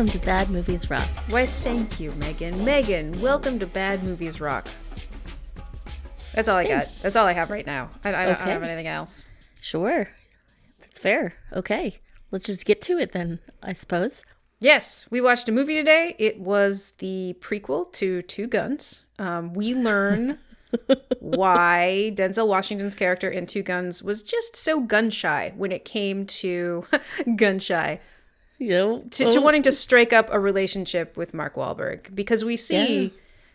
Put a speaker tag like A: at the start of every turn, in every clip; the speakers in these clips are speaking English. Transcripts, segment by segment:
A: welcome to Bad Movies Rock.
B: Why, thank you, Megan. Megan, welcome to Bad Movies Rock. That's all I got. That's all I have right now. I, I, don't, I don't have anything else.
A: Sure, that's fair. Okay, let's just get to it then, I suppose.
B: Yes, we watched a movie today. It was the prequel to Two Guns. Um, we learn why Denzel Washington's character in Two Guns was just so gun shy when it came to gun shy
A: You know,
B: to, to
A: oh,
B: wanting to strike up a relationship with Mark Wahlberg because we see
A: Yeah.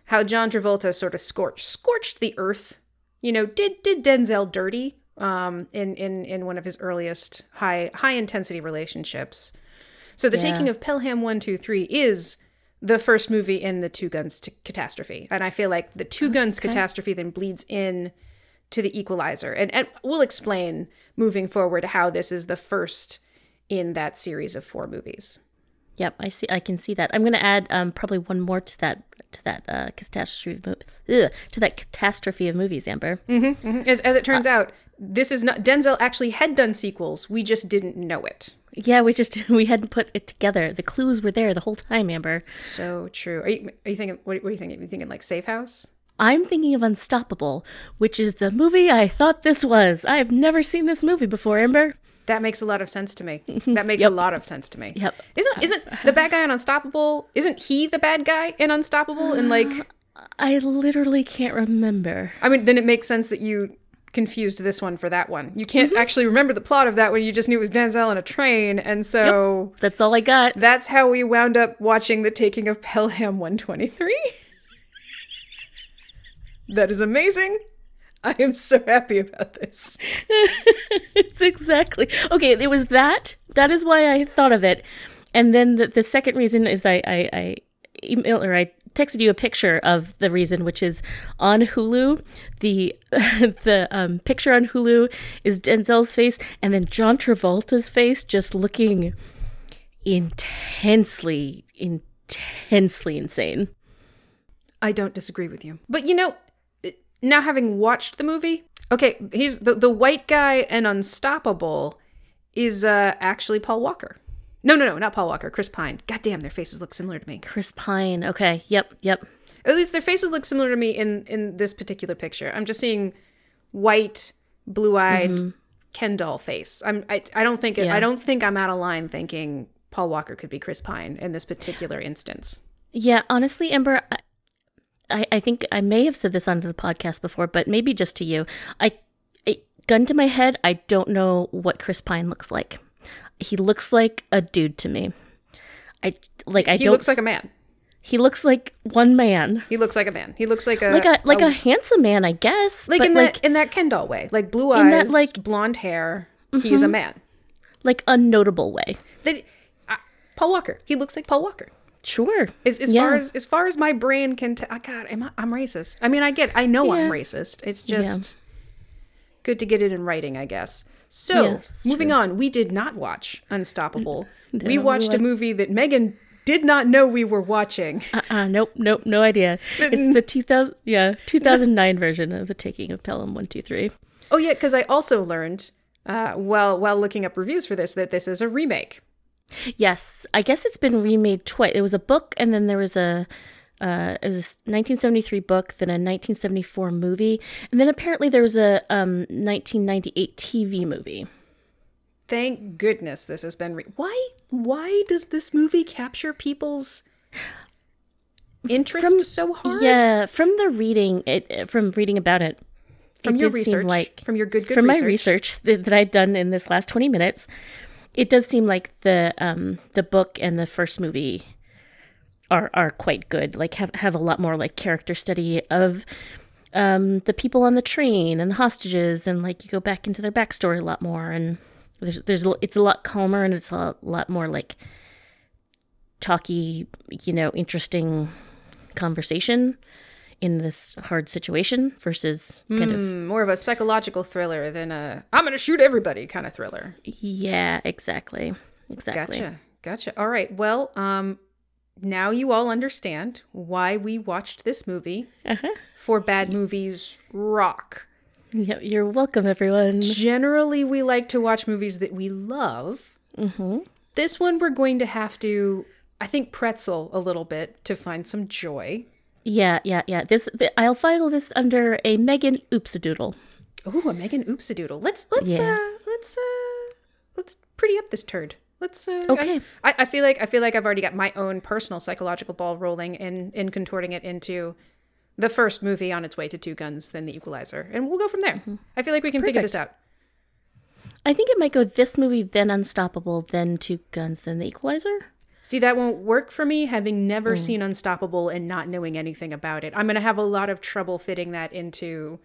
B: how John Travolta sort of scorched scorched the earth. You know, did did Denzel dirty um, in in in one of his earliest high high intensity relationships. So the
A: Yeah.
B: taking of Pelham one two three is the first movie in the Two Guns t- catastrophe, and I feel like the Two Guns catastrophe then bleeds in to the Equalizer, and and we'll explain moving forward how this is the first in that series of four movies.
A: Yep, I see. I can see that. I'm going to add um, probably one more to that to that uh, catastrophe ugh, to that catastrophe of movies. Amber.
B: As, as it turns out, this is not Denzel actually had done sequels. We just didn't know it.
A: Yeah, we just we hadn't put it together. The clues were there the whole time, Amber.
B: So true. Are you, are you thinking? What, what are you thinking? Are you thinking like Safe House?
A: I'm thinking of Unstoppable, which is the movie I thought this was. I have never seen this movie before, Amber.
B: That makes a lot of sense to me. Mm-hmm. That makes a lot of sense to me.
A: Yep.
B: Isn't isn't the bad guy in Unstoppable? Isn't he the bad guy in Unstoppable? And like,
A: I literally can't remember.
B: I mean, then it makes sense that you confused this one for that one. You can't mm-hmm. actually remember the plot of that one. You just knew it was Denzel on a train, and so
A: That's all I got.
B: that's how we wound up watching the taking of Pelham 123. that is amazing. I am so happy about this.
A: it's exactly okay. It was that. That is why I thought of it. And then the, the second reason is I I, I email or I texted you a picture of the reason, which is on Hulu. The the um, picture on Hulu is Denzel's face, and then John Travolta's face, just looking intensely, intensely insane.
B: I don't disagree with you. But you know, now having watched the movie, okay, he's the the white guy and Unstoppable is uh actually Paul Walker. No, no, no, not Paul Walker. Chris Pine. God damn, their faces look similar to me.
A: Chris Pine. Okay. Yep. Yep.
B: At least their faces look similar to me in in this particular picture. I'm just seeing white, blue-eyed Ken doll face. I'm I, I don't think
A: Yeah.
B: I don't think I'm out of line thinking Paul Walker could be Chris Pine in this particular instance.
A: Yeah, honestly, Amber, I, I, think I may have said this on the podcast before, but maybe just to you. I, I, gun to my head, I don't know what Chris Pine looks like. He looks like a dude to me. I like. I
B: He
A: don't.
B: looks like a man.
A: he looks like one man,
B: He looks like a man. He looks like a
A: like a like a, handsome man, I guess.
B: like in
A: like
B: that in that Ken doll way, like blue
A: In that,
B: eyes,
A: like- Mm-hmm.
B: blonde hair. He is a man.
A: like a notable way.
B: That uh, Paul Walker. He looks like Paul Walker.
A: Sure.
B: As, as
A: Yeah.
B: far as as far as my brain can tell, God, am I, I'm racist. I mean, I get, I know I'm racist. It's just good to get it in writing, I guess. So
A: Yeah,
B: moving on, we did not watch Unstoppable. we
A: No,
B: watched a movie that Megan did not know we were watching.
A: Uh, nope, nope, no idea. It's the 2000, yeah, 2009 version of The Taking of Pelham 123.
B: Oh yeah, because I also learned uh, while while looking up reviews for this that this is a remake.
A: Yes, I guess it's been remade twice. It was a book, and then there was a uh, it was a 1973 book, then a 1974 movie, and then apparently there was a um, 1998 TV movie.
B: Thank goodness this has been. Re- why? Why does this movie capture people's interest
A: From-
B: so hard?
A: Yeah, from the reading, it from reading about it,
B: from
A: it
B: your
A: did seem
B: research,
A: like
B: from your good good
A: from
B: research.
A: my research that, that I'd done in this last 20 minutes, it does seem like the um the book and the first movie are are quite good. Like have have a lot more like character study of um the people on the train and the hostages and like you go back into their backstory a lot more and there's there's it's a lot calmer and it's a lot more like talky, you know, interesting conversation in this hard situation versus kind of
B: Mm, more of a psychological thriller than a I'm gonna shoot everybody kind of thriller.
A: Yeah, exactly. Exactly.
B: Gotcha. Gotcha. All right. Well, um, now you all understand why we watched this movie
A: Uh-huh.
B: for Bad Movies Rock.
A: Yeah, you're welcome, everyone.
B: Generally, we like to watch movies that we love.
A: Mm-hmm.
B: This one, we're going to have to. I think pretzel a little bit to find some joy.
A: Yeah, yeah, yeah. This th- I'll file this under a Megan Oopsadoodle.
B: Ooh, a Megan Oopsadoodle. Let's let's
A: Yeah.
B: uh let's uh let's pretty up this turd. Let's uh
A: Okay.
B: I, I feel like I feel like I've already got my own personal psychological ball rolling in in contorting it into the first movie on its way to Two Guns, then The Equalizer, and we'll go from there. I feel like we can figure this out.
A: I think it might go this movie, then Unstoppable, then Two Guns, then The Equalizer.
B: See, that won't work for me, having never seen Unstoppable and not knowing anything about it. I'm going to have a lot of trouble fitting that into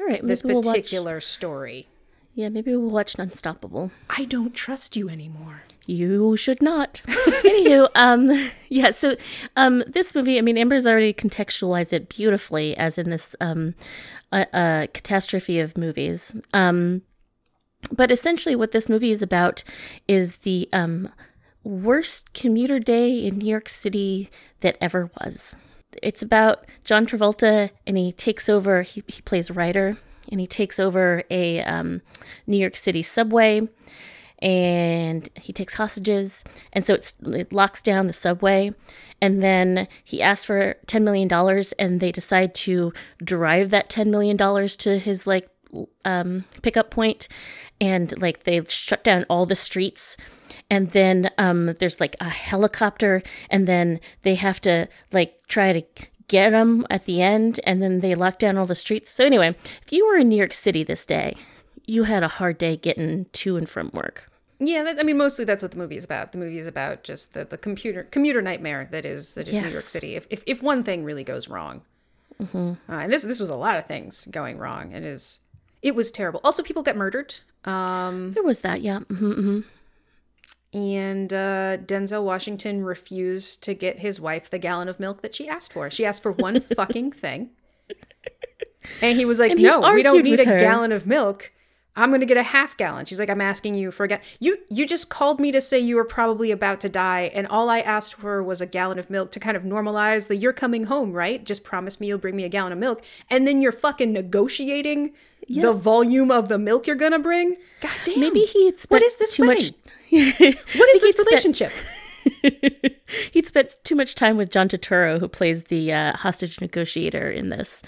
A: All right,
B: this
A: we'll watch.
B: particular story.
A: Yeah, maybe we'll watch Unstoppable.
B: I don't trust you anymore.
A: You should not. Anywho, um, yeah. So, um, this movie, I mean, Amber's already contextualized it beautifully, as in this um, a, a catastrophe of movies. Um, but essentially, what this movie is about is the um, worst commuter day in New York City that ever was. It's about John Travolta, and he takes over. He, he plays Ryder, and he takes over a um, New York City subway and he takes hostages and so it's, it locks down the subway and then he asks for $10 million and they decide to drive that $10 million to his like um, pickup point and like they shut down all the streets and then um, there's like a helicopter and then they have to like try to get him at the end and then they lock down all the streets so anyway if you were in new york city this day you had a hard day getting to and from work
B: Yeah, that, I mean, mostly that's what the movie is about. The movie is about just the, the computer commuter nightmare that is that is New York City. If, if if one thing really goes wrong, uh, and this this was a lot of things going wrong. It is it was terrible. Also, people got murdered. Um,
A: There was that, yeah. hmm hmm
B: and uh, Denzel Washington refused to get his wife the gallon of milk that she asked for. She asked for one fucking thing. And he was like,
A: And
B: "No, we don't need a
A: her.
B: gallon of milk. I'm going to get a half gallon." She's like, "I'm asking you for a gallon. You you just called me to say you were probably about to die, and all I asked for was a gallon of milk to kind of normalize the you're coming home, right? Just promise me you'll bring me a gallon of milk, and then you're fucking negotiating the volume of the milk you're going to bring. God damn.
A: Maybe he spent
B: What is this
A: too much.
B: What is this relationship?
A: He'd spent too much time with John Turturro, who plays the uh, hostage negotiator in this,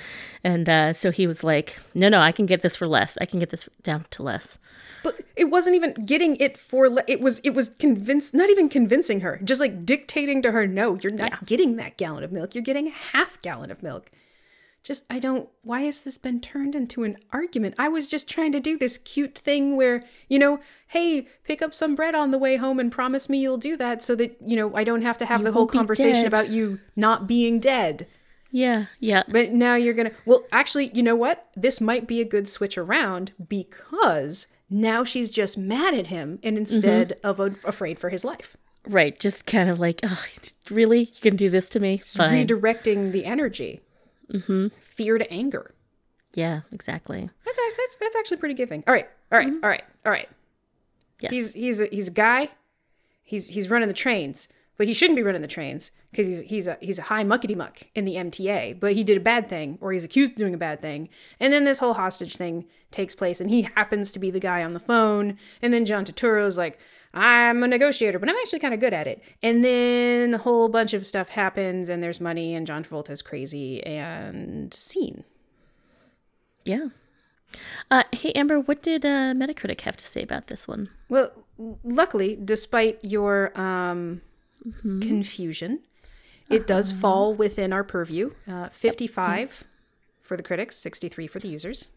A: and uh, so he was like, "No, no, I can get this for less. I can get this down to less."
B: But it wasn't even getting it for. le- It was. It was convinced. Not even convincing her. Just like dictating to her, no, you're not getting that gallon of milk. You're getting a half gallon of milk. Just I don't. Why has this been turned into an argument? I was just trying to do this cute thing where you know, hey, pick up some bread on the way home and promise me you'll do that, so that you know I don't have to have the whole conversation about you not being dead.
A: Yeah, yeah,
B: But now you're gonna. Well, actually, you know what? This might be a good switch around because now she's just mad at him and mm-hmm. instead of a, afraid for his life.
A: right. Just kind of like, oh, really, you can do this to me? Fine.
B: Redirecting the energy, mm-hmm. fear to anger.
A: yeah, exactly.
B: That's that's that's actually pretty giving. All right, all right, all right, all right.
A: Yes.
B: He's he's a, he's a guy. He's he's running the trains, but he shouldn't be running the trains because he's he's a he's a high muckety muck in the MTA. But he did a bad thing, or he's accused of doing a bad thing, and then this whole hostage thing takes place, and he happens to be the guy on the phone. And then John Turturro is like, "I'm a negotiator, but I'm actually kind of good at it." And then a whole bunch of stuff happens, and there's money, and John Travolta's crazy, and scene.
A: Yeah. Uh, hey, Amber, what did uh, Metacritic have to say about this one?
B: Well, luckily, despite your um, confusion, it does fall within our purview. Uh, 55 for the critics, 63 for the users.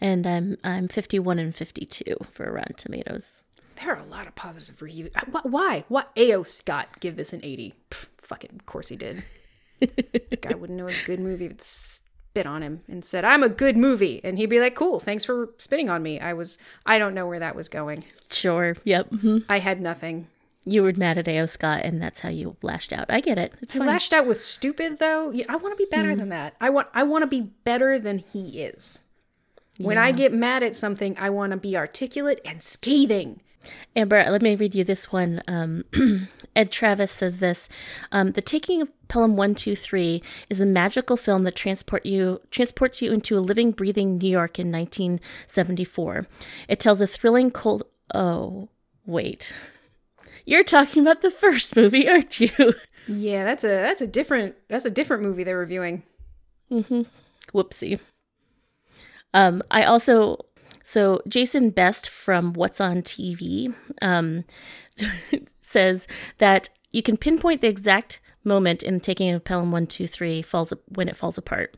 A: And I'm I'm 51 and 52 for Rotten Tomatoes.
B: There are a lot of positive reviews. Uh, Why? Why? A.O. Scott give this an 80. Pff, fucking, of course he did. Guy wouldn't know a good movie would spit on him and said, I'm a good movie. And he'd be like, cool, thanks for spitting on me. I was, I don't know where that was going.
A: Sure. Yep. hmm
B: I had nothing.
A: You were mad at A.O. Scott, and that's how you lashed out. I get it. It's
B: I
A: fine.
B: lashed out with stupid though. I want to be better than that. I want I want to be better than he is. When I get mad at something, I want to be articulate and scathing.
A: Amber, let me read you this one. Um, Ed Travis says this: um, "The Taking of Pelham One Two Three is a magical film that transport you transports you into a living, breathing New York in 1974. It tells a thrilling cold. Oh, wait." You're talking about the first movie, aren't you?
B: Yeah, that's a that's a different that's a different movie they're reviewing.
A: mhm Whoopsie. Um, I also so Jason Best from What's on TV um, says that you can pinpoint the exact moment in taking of Pelham One Two Three falls when it falls apart.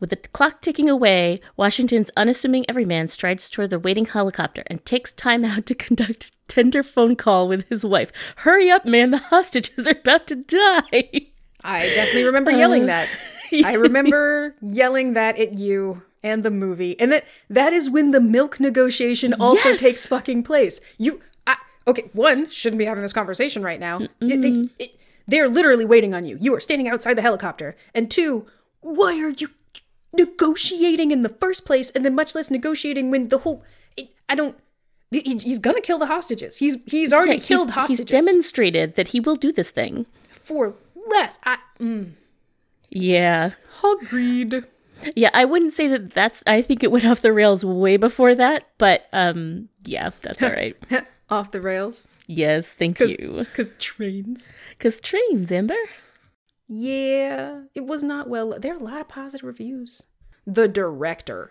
A: With the clock ticking away, Washington's unassuming everyman strides toward the waiting helicopter and takes time out to conduct a tender phone call with his wife. Hurry up, man! The hostages are about to die.
B: I definitely remember yelling that. I remember yelling that at you and the movie. And that that is when the milk negotiation also
A: Yes.
B: takes fucking place. You I, okay, one, shouldn't be having this conversation right now. It- they, it- they're literally waiting on you. You are standing outside the helicopter. And two, why are you negotiating in the first place and then much less negotiating when the whole it, I don't he- he's gonna kill the hostages. He's he's already
A: Yeah,
B: killed
A: he's,
B: hostages
A: he's demonstrated that he will do this thing.
B: for less. I mm,
A: Yeah.
B: agreed.
A: Yeah, I wouldn't say that that's I think it went off the rails way before that, but um yeah, that's all right.
B: Off the rails.
A: Yes, thank you.
B: Because trains.
A: Cuz trains, Amber.
B: Yeah, it was not well. There are a lot of positive reviews. The director.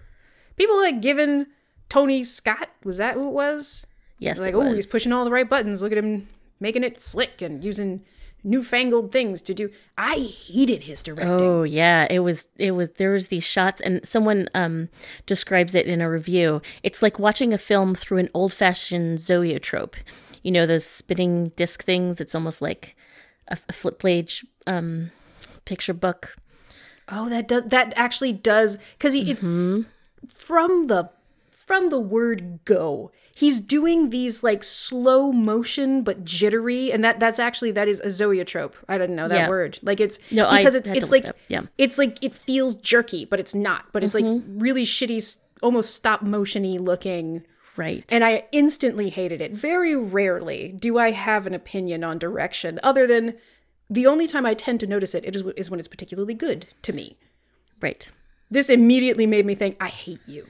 B: People like giving Tony Scott, was that who it was?
A: Yes.
B: like, oh, he's pushing all the right buttons. Look at him making it slick and using newfangled things to do. I hated his directing.
A: Oh yeah, it was it was there was these shots and someone um describes it in a review. It's like watching a film through an old-fashioned zoetrope. You know those spinning disc things? It's almost like a, a flip page um picture book.
B: Oh, that does that actually does because he it, from the from the word go, he's doing these like slow motion but jittery, and that that's actually that is a zoetrope. I didn't know that
A: Yeah.
B: word. Like it's
A: No, I
B: because it's
A: had to
B: it's
A: look it
B: like.
A: Yeah.
B: it's like it feels jerky, but it's not. But it's like mm-hmm. really shitty, almost stop motiony looking.
A: Right.
B: And I instantly hated it. Very rarely do I have an opinion on direction, other than the only time I tend to notice it, it is, is when it's particularly good to me.
A: right.
B: This immediately made me think, I hate you.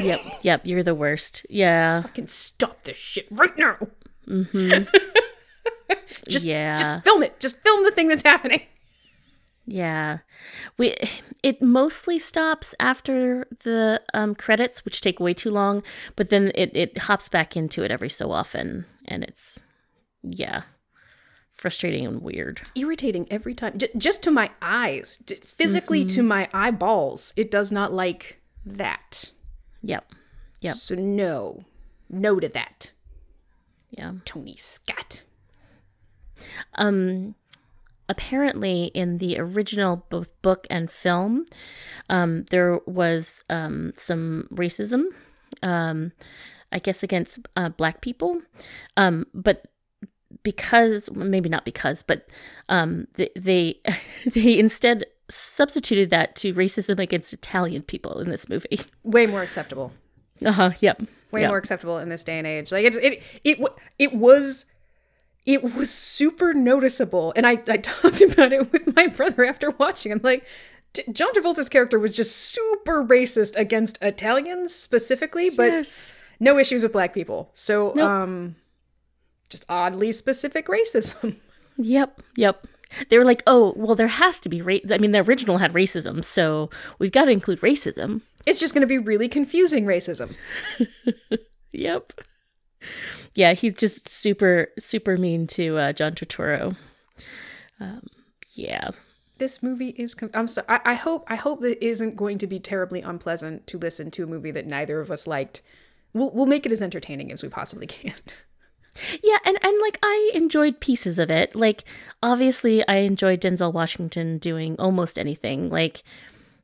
A: Yep. Yep, you're the worst. Yeah.
B: Fucking stop this shit right now. just,
A: Yeah.
B: just film it. Just film the thing that's happening.
A: Yeah. We it mostly stops after the um credits, which take way too long, but then it it hops back into it every so often and it's yeah. Frustrating and weird.
B: It's irritating every time. J- just to my eyes, physically to my eyeballs, it does not like that.
A: Yep. Yep.
B: So no, no to that,
A: Yeah.
B: Tony Scott.
A: Um apparently in the original both book and film um there was um some racism um I guess against uh, black people um but because maybe not because but um they they, they instead substituted that to racism against Italian people in this movie.
B: Way more acceptable.
A: Uh-huh, yep.
B: way
A: Yep.
B: more acceptable in this day and age. Like it's it it it was it was super noticeable, and I I talked about it with my brother after watching. I'm like. John Travolta's character was just super racist against Italians specifically, but
A: yes.
B: no issues with black people. So, um, just oddly specific racism.
A: Yep, yep. They were like, "Oh, well, there has to be ra- I mean, the original had racism, so we've got to include racism."
B: It's just going to be really confusing racism.
A: Yep. Yeah, he's just super, super mean to uh, John Turturro. Um, yeah.
B: This movie is. Com- I'm sorry. I, I hope. I hope that isn't going to be terribly unpleasant to listen to a movie that neither of us liked. We'll we'll make it as entertaining as we possibly can.
A: Yeah, and, and like I enjoyed pieces of it. Like obviously I enjoyed Denzel Washington doing almost anything. Like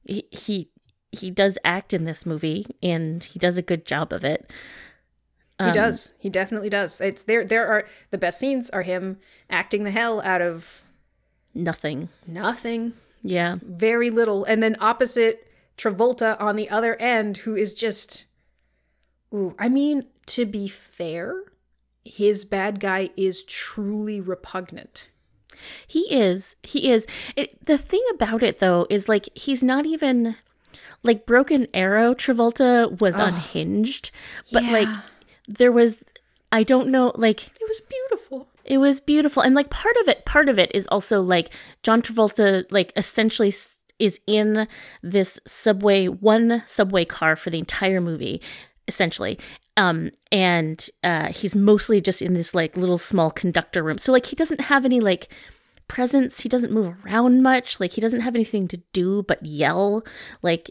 A: he he, he does act in this movie and he does a good job of it.
B: He um, does. He definitely does. It's there. There are the best scenes are him acting the hell out of
A: Nothing.
B: nothing,
A: Yeah.
B: very little, and then opposite Travolta on the other end, who is just. Ooh, I mean, to be fair, his bad guy is truly repugnant.
A: He is. He is. It, the thing about it though is like he's not even like Broken Arrow Travolta was unhinged, but like there was I don't know like
B: It was beautiful.
A: It was beautiful. And like part of it, part of it is also like John Travolta, like essentially is in this subway, one subway car for the entire movie, essentially. Um, and uh, he's mostly just in this like little small conductor room. So like he doesn't have any like presence. He doesn't move around much. Like he doesn't have anything to do but yell. Like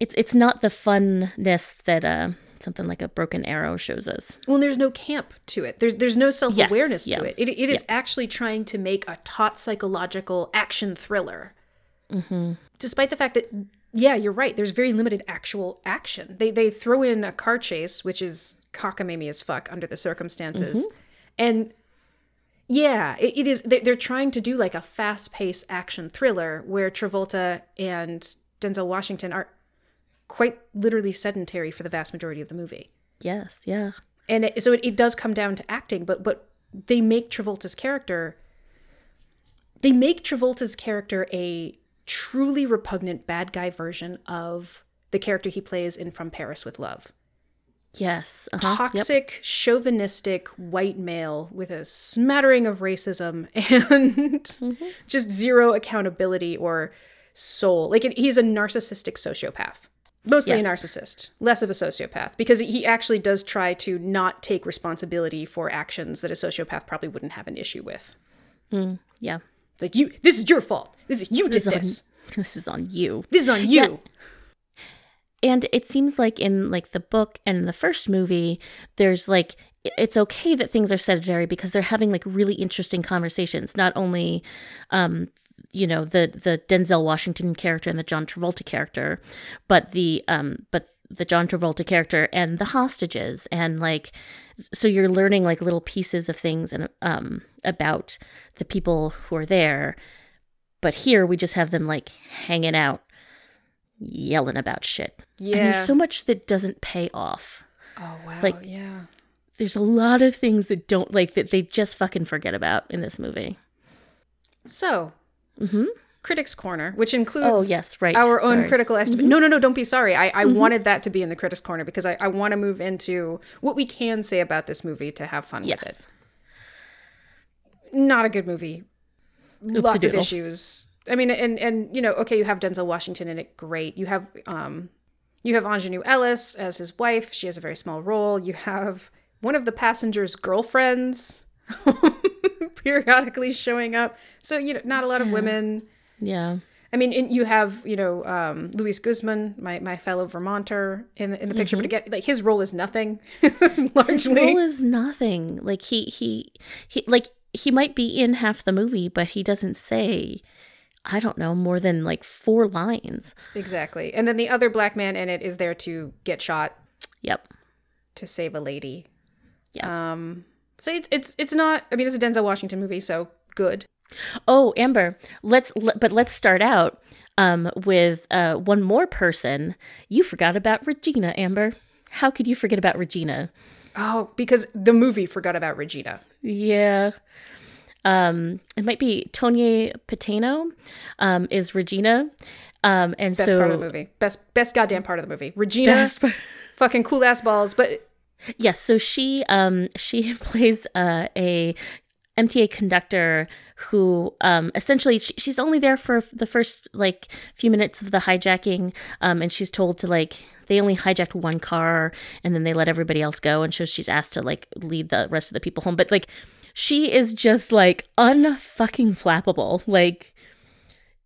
A: it's it's not the funness that uh something like a broken arrow shows us.
B: Well, there's no camp to it. There's there's no self awareness
A: yeah.
B: to it. It, it is actually trying to make a taut psychological action thriller. Despite the fact that, yeah, you're right. There's very limited actual action. They they throw in a car chase, which is cockamamie as fuck under the circumstances, mm-hmm. and yeah, it, it is. They, they're trying to do like a fast paced action thriller where Travolta and Denzel Washington are quite literally sedentary for the vast majority of the movie
A: Yes, yeah.
B: and it, so it, it does come down to acting but but they make travolta's character they make travolta's character a truly repugnant bad guy version of the character he plays in from paris with love
A: Yes. Uh-huh. Yep.
B: toxic chauvinistic white male with a smattering of racism and just zero accountability or soul like he's a narcissistic sociopath mostly a narcissist less of a sociopath because he actually does try to not take responsibility for actions that a sociopath probably wouldn't have an issue with
A: Yeah.
B: It's like you this is your fault this is you did
A: This is on-
B: this
A: This is on you.
B: this is on you
A: And it seems like in like the book and in the first movie, there's like it's okay that things are sedentary because they're having like really interesting conversations. Not only, um, you know, the the Denzel Washington character and the John Travolta character, but the um, but the John Travolta character and the hostages and like, so you're learning like little pieces of things and um about the people who are there. But here we just have them like hanging out, yelling about shit. And
B: yeah
A: there's so much that doesn't pay off.
B: oh wow
A: like-
B: yeah
A: There's a lot of things that don't like that they just fucking forget about in this movie.
B: so
A: hmm
B: critics corner which includes
A: Oh, yes, right.
B: our own
A: Sorry. Mm-hmm.
B: critical estimate no no no don't be sorry. I, I wanted that to be in the critics corner because i, I want to move into what we can say about this movie to have fun with it. Not a good movie. Lots of issues. I mean and and you know okay you have denzel washington in it great. You have um you have Aunjanue Ellis as his wife. She has a very small role. You have one of the passengers girlfriends periodically showing up. So you know not a lot of women
A: Yeah.
B: I mean, and you have you know um, Luis Guzman, my, my fellow Vermonter, in the in the picture. But again, like his role is nothing, largely.
A: His role is nothing. Like he he he like he might be in half the movie, but he doesn't say I don't know, more than like four lines.
B: exactly. And then the other black man in it is there to get shot
A: Yep.
B: to save a lady.
A: Yeah.
B: Um. So it's it's it's not. I mean, it's a Denzel Washington movie, so good.
A: Oh, Amber, let's le- but let's start out um with uh one more person. You forgot about Regina, Amber. How could you forget about Regina?
B: Oh, because the movie forgot about Regina.
A: Yeah. Um, it might be Tonye Patano, um, is Regina. Um, and
B: Best
A: so
B: part of the movie. Best best goddamn part of the movie. Regina, fucking cool ass balls. But
A: Yes, so she um she plays uh, a MTA conductor who um essentially she, she's only there for the first like few minutes of the hijacking um and she's told to like they only hijacked one car and then they let everybody else go and so she's asked to like lead the rest of the people home. But like she is just like unfucking flappable. Like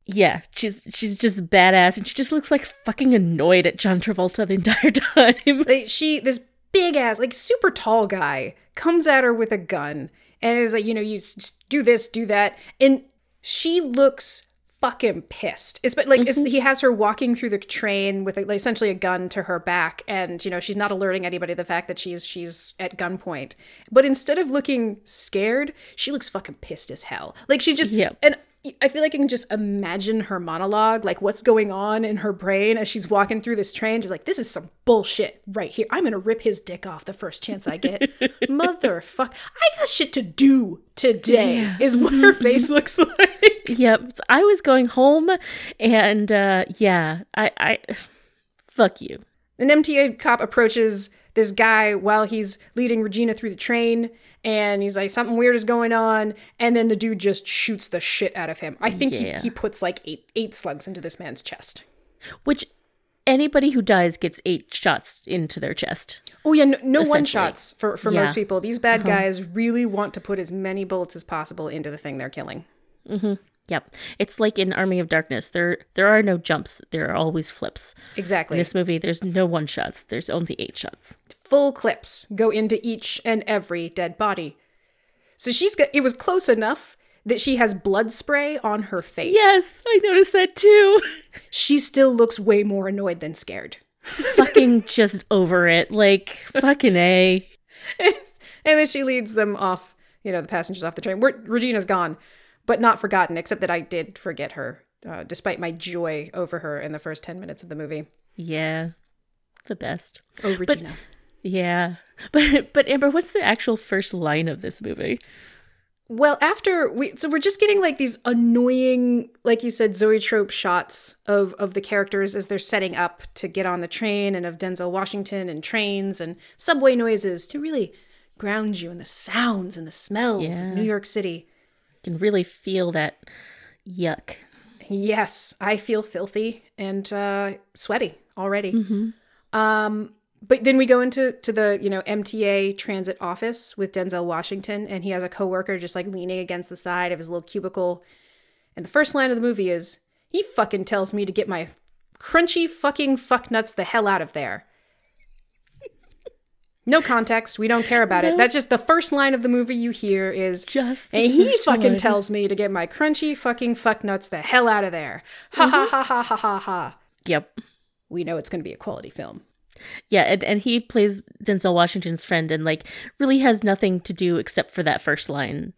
A: yeah she's she's just badass and she just looks like fucking annoyed at John Travolta the entire time.
B: Like she this big ass like super tall guy comes at her with a gun and it's like you know you do this do that. And she looks fucking pissed. It's but like it's, mm-hmm. he has her walking through the train with like, essentially a gun to her back. And you know she's not alerting anybody to the fact that she's she's at gunpoint. But instead of looking scared she looks fucking pissed as hell. Like she's just
A: Yep.
B: and I feel like I can just imagine her monologue, like what's going on in her brain as she's walking through this train. She's like, this is some bullshit right here. I'm going to rip his dick off the first chance I get. Motherfuck. I got shit to do today, is what her face looks like.
A: Yep. So I was going home and uh yeah, I I fuck you.
B: An MTA cop approaches this guy while he's leading Regina through the train and he's like something weird is going on and then the dude just shoots the shit out of him i think
A: Yeah.
B: he, he puts like eight eight slugs into this man's chest
A: Which anybody who dies gets eight shots into their chest.
B: oh yeah no, no one shots for, for
A: Yeah. Uh-huh.
B: most people these bad guys really want to put as many bullets as possible into the thing they're killing
A: Yep. It's like in Army of Darkness. There there are no jumps. There are always flips.
B: exactly
A: In this movie, there's no one shots. There's only eight shots.
B: full clips go into each and every dead body so she's got it was close enough that she has blood spray on her face
A: Yes, I noticed that too.
B: she still looks way more annoyed than scared
A: fucking just over it. Like fucking a.
B: and then she leads them off, you know, the passengers off the train. We're, Regina's gone, but not forgotten, except that I did forget her, uh, despite my joy over her in the first 10 minutes of the movie.
A: Yeah, the best.
B: Oh, Regina.
A: Yeah, but but Amber, what's the actual first line of this movie?
B: well, after we, so we're just getting like these annoying, like you said, zoetrope shots of, of the characters as they're setting up to get on the train and of Denzel Washington and trains and subway noises to really ground you in the sounds and the smells of New York City.
A: Can really feel that yuck.
B: Yes, I feel filthy and uh, sweaty already. Um, but then we go into to the you know MTA transit office with Denzel Washington, and he has a coworker just like leaning against the side of his little cubicle. And the first line of the movie is, "He fucking tells me to get my crunchy fucking fuck nuts the hell out of there." No context. We don't care about it. That's just the first line of the movie you hear is
A: Just
B: and he fucking tells me to get my crunchy fucking fuck nuts the hell out of there. Ha ha mm-hmm. ha ha ha ha ha.
A: Yep.
B: We know it's going to be a quality film.
A: Yeah, and, and he plays Denzel Washington's friend and like really has nothing to do except for that first line.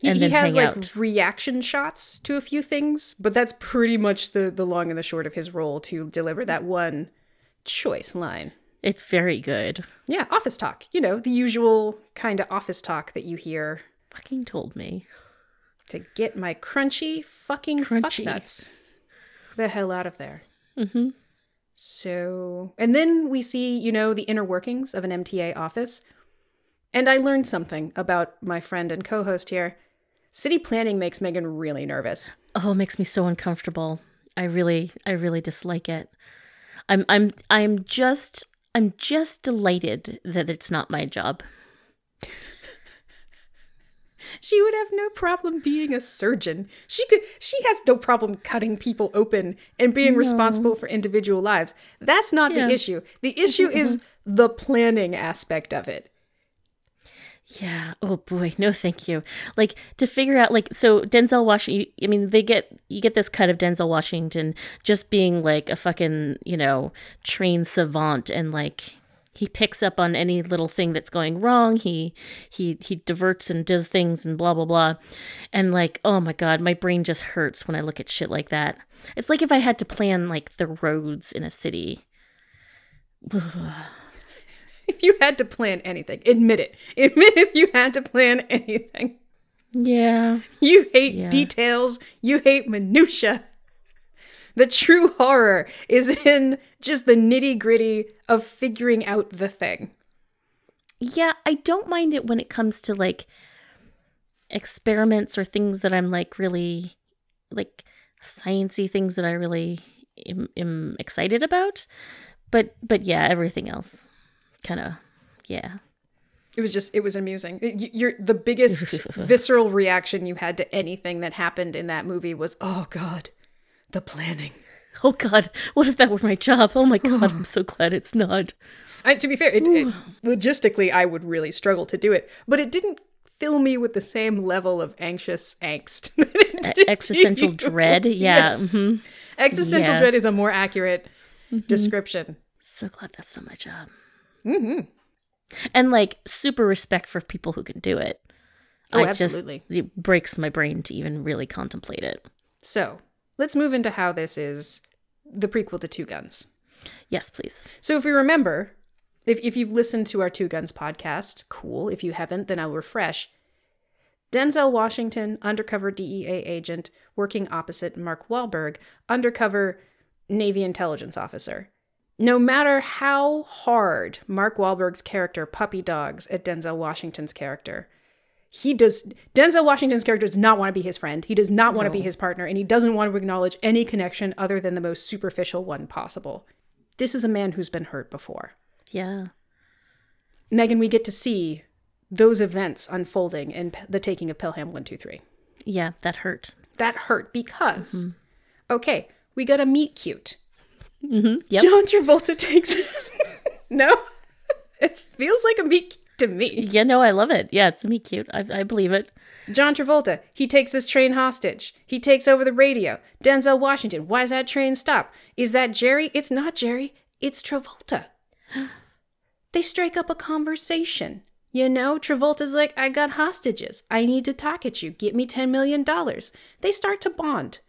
B: He,
A: And
B: he
A: then
B: has like
A: out.
B: reaction shots to a few things, but that's pretty much the the long and the short of his role to deliver that one choice line.
A: It's very good.
B: Yeah, office talk. You know, the usual kind of office talk that you hear
A: Fucking told me.
B: to get my crunchy fucking fuck
A: Crunchy.
B: nuts the hell out of there.
A: Mm-hmm.
B: So, and then we see, you know, the inner workings of an MTA office. And I learned something about my friend and co host here. City planning makes Megan really nervous.
A: Oh, it makes me so uncomfortable. I really, I really dislike it. I'm, I'm, I'm just, I'm just delighted that it's not my job.
B: She would have no problem being a surgeon. She could she has no problem cutting people open and being responsible for individual lives. That's not
A: Yeah.
B: the issue. The issue is mm-hmm. the planning aspect of it.
A: Yeah. Oh boy. No, thank you. Like to figure out, like, so Denzel Washington. I mean, they get you get this cut of Denzel Washington just being like a fucking you know trained savant, and like he picks up on any little thing that's going wrong. He he he diverts and does things and blah blah blah, and like, oh my god, my brain just hurts when I look at shit like that. It's like if I had to plan like the roads in a city.
B: If you had to plan anything, admit it. Admit if you had to plan anything.
A: Yeah.
B: You hate
A: Yeah.
B: details. You hate minutia. The true horror is in just the nitty gritty of figuring out the thing.
A: Yeah, I don't mind it when it comes to like experiments or things that I'm like really like sciency things that I really am, am excited about. But but yeah, everything else kind of yeah.
B: It was just, it was amusing. It- You're, the biggest visceral reaction you had to anything that happened in that movie was, oh God, the planning.
A: Oh god, what if that were my job? Oh my god, I'm so glad it's not.
B: I, to be fair, it, it, logistically, I would really struggle to do it, but it didn't fill me with the same level of anxious angst. that it did
A: existential dread, yeah,
B: Yes.
A: mhm.
B: Existential
A: Yeah.
B: dread is a more accurate description.
A: So glad that's not my job. Mm-hmm. And like super respect for people who can do it.
B: Oh,
A: I just-
B: absolutely.
A: it breaks my brain to even really contemplate it.
B: So let's move into how this is the prequel to Two Guns.
A: Yes, please.
B: So if we remember, if, if you've listened to our Two Guns podcast, cool. If you haven't, then I'll refresh. Denzel Washington, undercover DEA agent, working opposite Mark Wahlberg, undercover Navy intelligence officer. No matter how hard Mark Wahlberg's character puppy dogs at Denzel Washington's character, he does Denzel Washington's character does not want to be his friend. He does not want to be his partner, and he doesn't want to acknowledge any connection other than the most superficial one possible. This is a man who's been hurt before.
A: Yeah.
B: Megan, we get to see those events unfolding in the taking of Pelham 123.
A: Yeah, that hurt.
B: That hurt because, mm-hmm. okay, we got a meet cute. Mm-hmm.
A: Yep.
B: John Travolta takes. no? It feels like a meet to me.
A: Yeah, no, I love it. Yeah, it's me cute. I, I believe it.
B: John Travolta, he takes this train hostage. He takes over the radio. Denzel Washington, why is that train stop? Is that Jerry? It's not Jerry, it's Travolta. they strike up a conversation. You know, Travolta's like, I got hostages. I need to talk at you. Get me $10 million. They start to bond.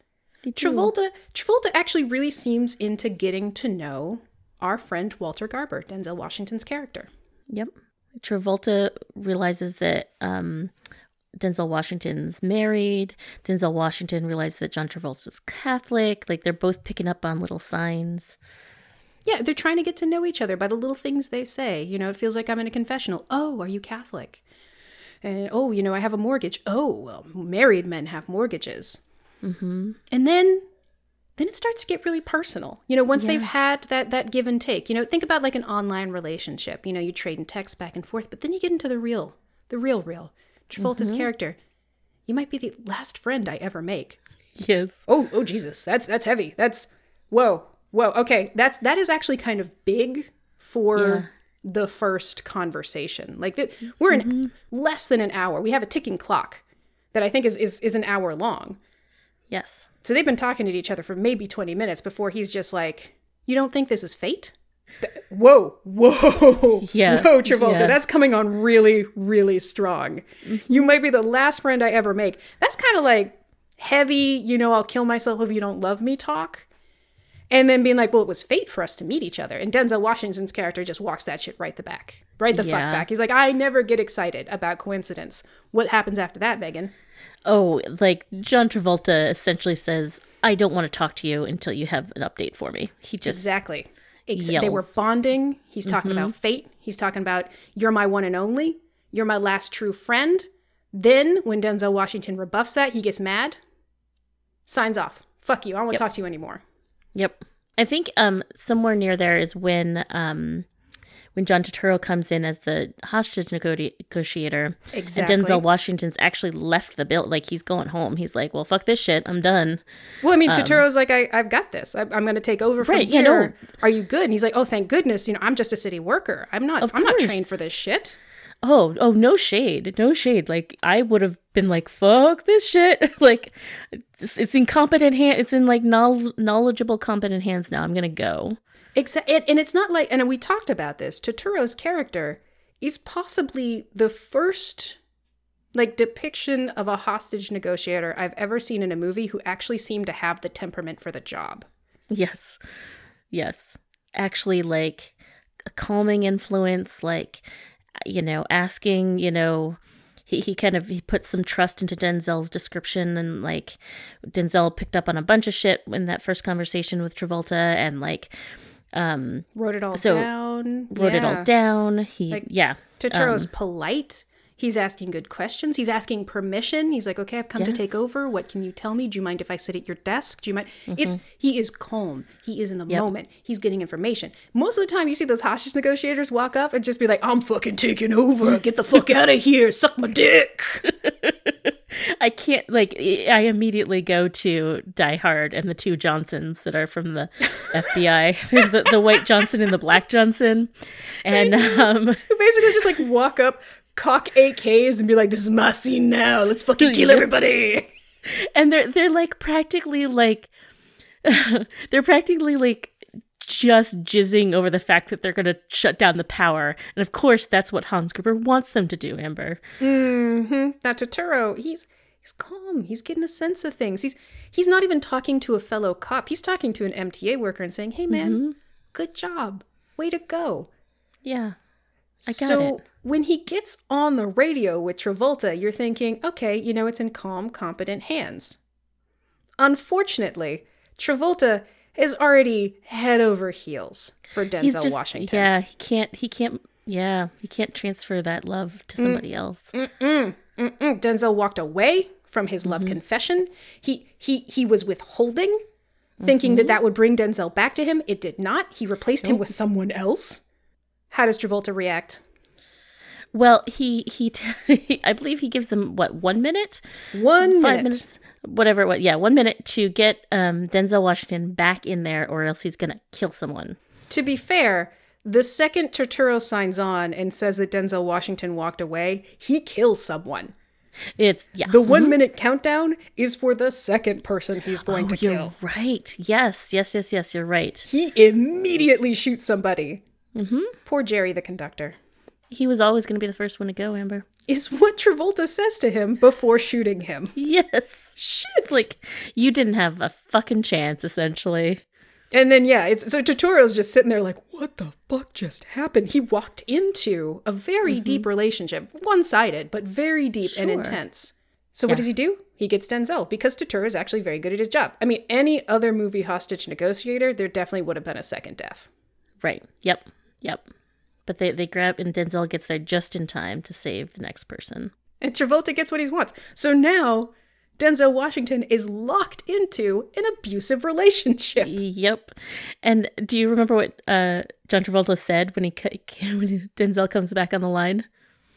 B: Travolta, Travolta actually really seems into getting to know our friend Walter Garber, Denzel Washington's character.
A: Yep. Travolta realizes that um, Denzel Washington's married. Denzel Washington realizes that John Travolta's Catholic. Like they're both picking up on little signs.
B: Yeah, they're trying to get to know each other by the little things they say. You know, it feels like I'm in a confessional. Oh, are you Catholic? And oh, you know, I have a mortgage. Oh, well, married men have mortgages. Mm-hmm. And then, then it starts to get really personal. You know, once they've had that that give and take. You know, think about like an online relationship. You know, you trade in text back and forth, but then you get into the real, the real, real. Travolta's character. You might be the last friend I ever make.
A: Yes.
B: Oh, oh Jesus, that's that's heavy. That's whoa, whoa. Okay, that's that is actually kind of big for
A: Yeah.
B: the first conversation. Like th- we're in less than an hour. We have a ticking clock that I think is is is an hour long.
A: Yes.
B: So they've been talking to each other for maybe twenty minutes before he's just like, "You don't think this is fate?" Th- Whoa, whoa,
A: Yeah,
B: whoa, Travolta,
A: yeah.
B: that's coming on really, really strong. You might be the last friend I ever make. That's kind of like heavy, you know, I'll kill myself if you don't love me talk. And then being like, well, it was fate for us to meet each other. And Denzel Washington's character just walks that shit right the back. Right the fuck back. He's like, I never get excited about coincidence. What happens after that, Megan?
A: Oh, like John Travolta essentially says, I don't want to talk to you until you have an update for me. He just,
B: Exactly. Ex- They were bonding. He's talking mm-hmm. about fate. He's talking about, you're my one and only. You're my last true friend. Then, when Denzel Washington rebuffs that, he gets mad, signs off. Fuck you. I don't want to talk to you anymore.
A: Yep. I think um somewhere near there is when um when John Turturro comes in as the hostage negotiator,
B: Exactly.
A: and Denzel Washington's actually left the bill. Like he's going home. He's like, "Well, fuck this shit. I'm done."
B: Well, I mean, Turturro's like, I, I've got this. I, I'm going to take over from
A: Um, Right, yeah,
B: here.
A: no.
B: Are you good? And he's like, Oh, thank goodness. You know, I'm just a city worker. I'm not.
A: Of
B: I'm not trained for this shit.
A: Oh, oh, no shade, no shade. Like I would have been like, "Fuck this shit." like it's, it's in competent hand. It's in like knowl- knowledgeable, competent hands now. I'm gonna go.
B: Except, and, and it's not like, and we talked about this. Turturro's character is possibly the first like depiction of a hostage negotiator I've ever seen in a movie who actually seemed to have the temperament for the job.
A: Yes, yes. Actually, like a calming influence. Like you know, asking. You know. He, he kind of he put some trust into Denzel's description and like Denzel picked up on a bunch of shit in that first conversation with Travolta and like um
B: Wrote it all
A: So,
B: down.
A: wrote it all down. He yeah.
B: Turturro's
A: Um,
B: polite. He's asking good questions. He's asking permission. He's like, "Okay, I've come to take over. What can you tell me? Do you mind if I sit at your desk? Do you mind?"
A: Mm-hmm.
B: It's he is calm. He is in the moment. He's getting information. Most of the time, you see those hostage negotiators walk up and just be like, "I'm fucking taking over. Get the fuck out of here. Suck my dick."
A: I can't like I immediately go to Die Hard and the two Johnsons that are from the FBI. There's the, the white Johnson and the black Johnson. And um
B: Who basically just like walk up, cock AKs, and be like, "This is my scene now. Let's fucking kill everybody."
A: and they're they're like practically like they're practically like just jizzing over the fact that they're going to shut down the power. And of course that's what Hans Gruber wants them to do, Amber.
B: Mm-hmm. Now Turturro, he's he's calm. He's getting a sense of things. He's he's not even talking to a fellow cop. He's talking to an MTA worker and saying, "Hey, man, good job, way to go."
A: Yeah. I got
B: so
A: it.
B: when he gets on the radio with Travolta, you're thinking, okay, you know, it's in calm, competent hands. Unfortunately, Travolta is already head over heels for Denzel
A: He's just
B: Washington.
A: yeah. He can't. He can't. Yeah, he can't transfer that love to somebody else.
B: Mm, Denzel walked away from his love confession. He he he was withholding, thinking that that would bring Denzel back to him. It did not. He replaced him with someone else. How does Travolta react?
A: Well, he he. T- I believe he gives them what one minute,
B: One
A: five
B: minute.
A: minutes, whatever. What? Yeah, one minute to get um, Denzel Washington back in there, or else he's gonna kill someone.
B: To be fair, the second Turturro signs on and says that Denzel Washington walked away, he kills someone.
A: It's yeah.
B: The one minute countdown is for the second person he's going to
A: Oh, you're
B: kill.
A: right. Yes, yes, yes, yes. You're right.
B: He immediately shoots somebody.
A: Mm-hmm.
B: Poor Jerry, the conductor.
A: He was always going to be the first one to go, Amber.
B: Is what Travolta says to him before shooting him.
A: Yes.
B: Shit.
A: It's Like you didn't have a fucking chance, essentially.
B: and then yeah, it's so Turturro's just sitting there like, what the fuck just happened? He walked into a very deep relationship, one sided, but very deep and intense. So what does he do? He gets Denzel because Turturro is actually very good at his job. I mean, any other movie hostage negotiator, there definitely would have been a second death.
A: Right. Yep. Yep. But they they grab and Denzel gets there just in time to save the next person.
B: And Travolta gets what he wants. So now Denzel Washington is locked into an abusive relationship.
A: Yep. And do you remember what uh, John Travolta said when he when Denzel comes back on the line?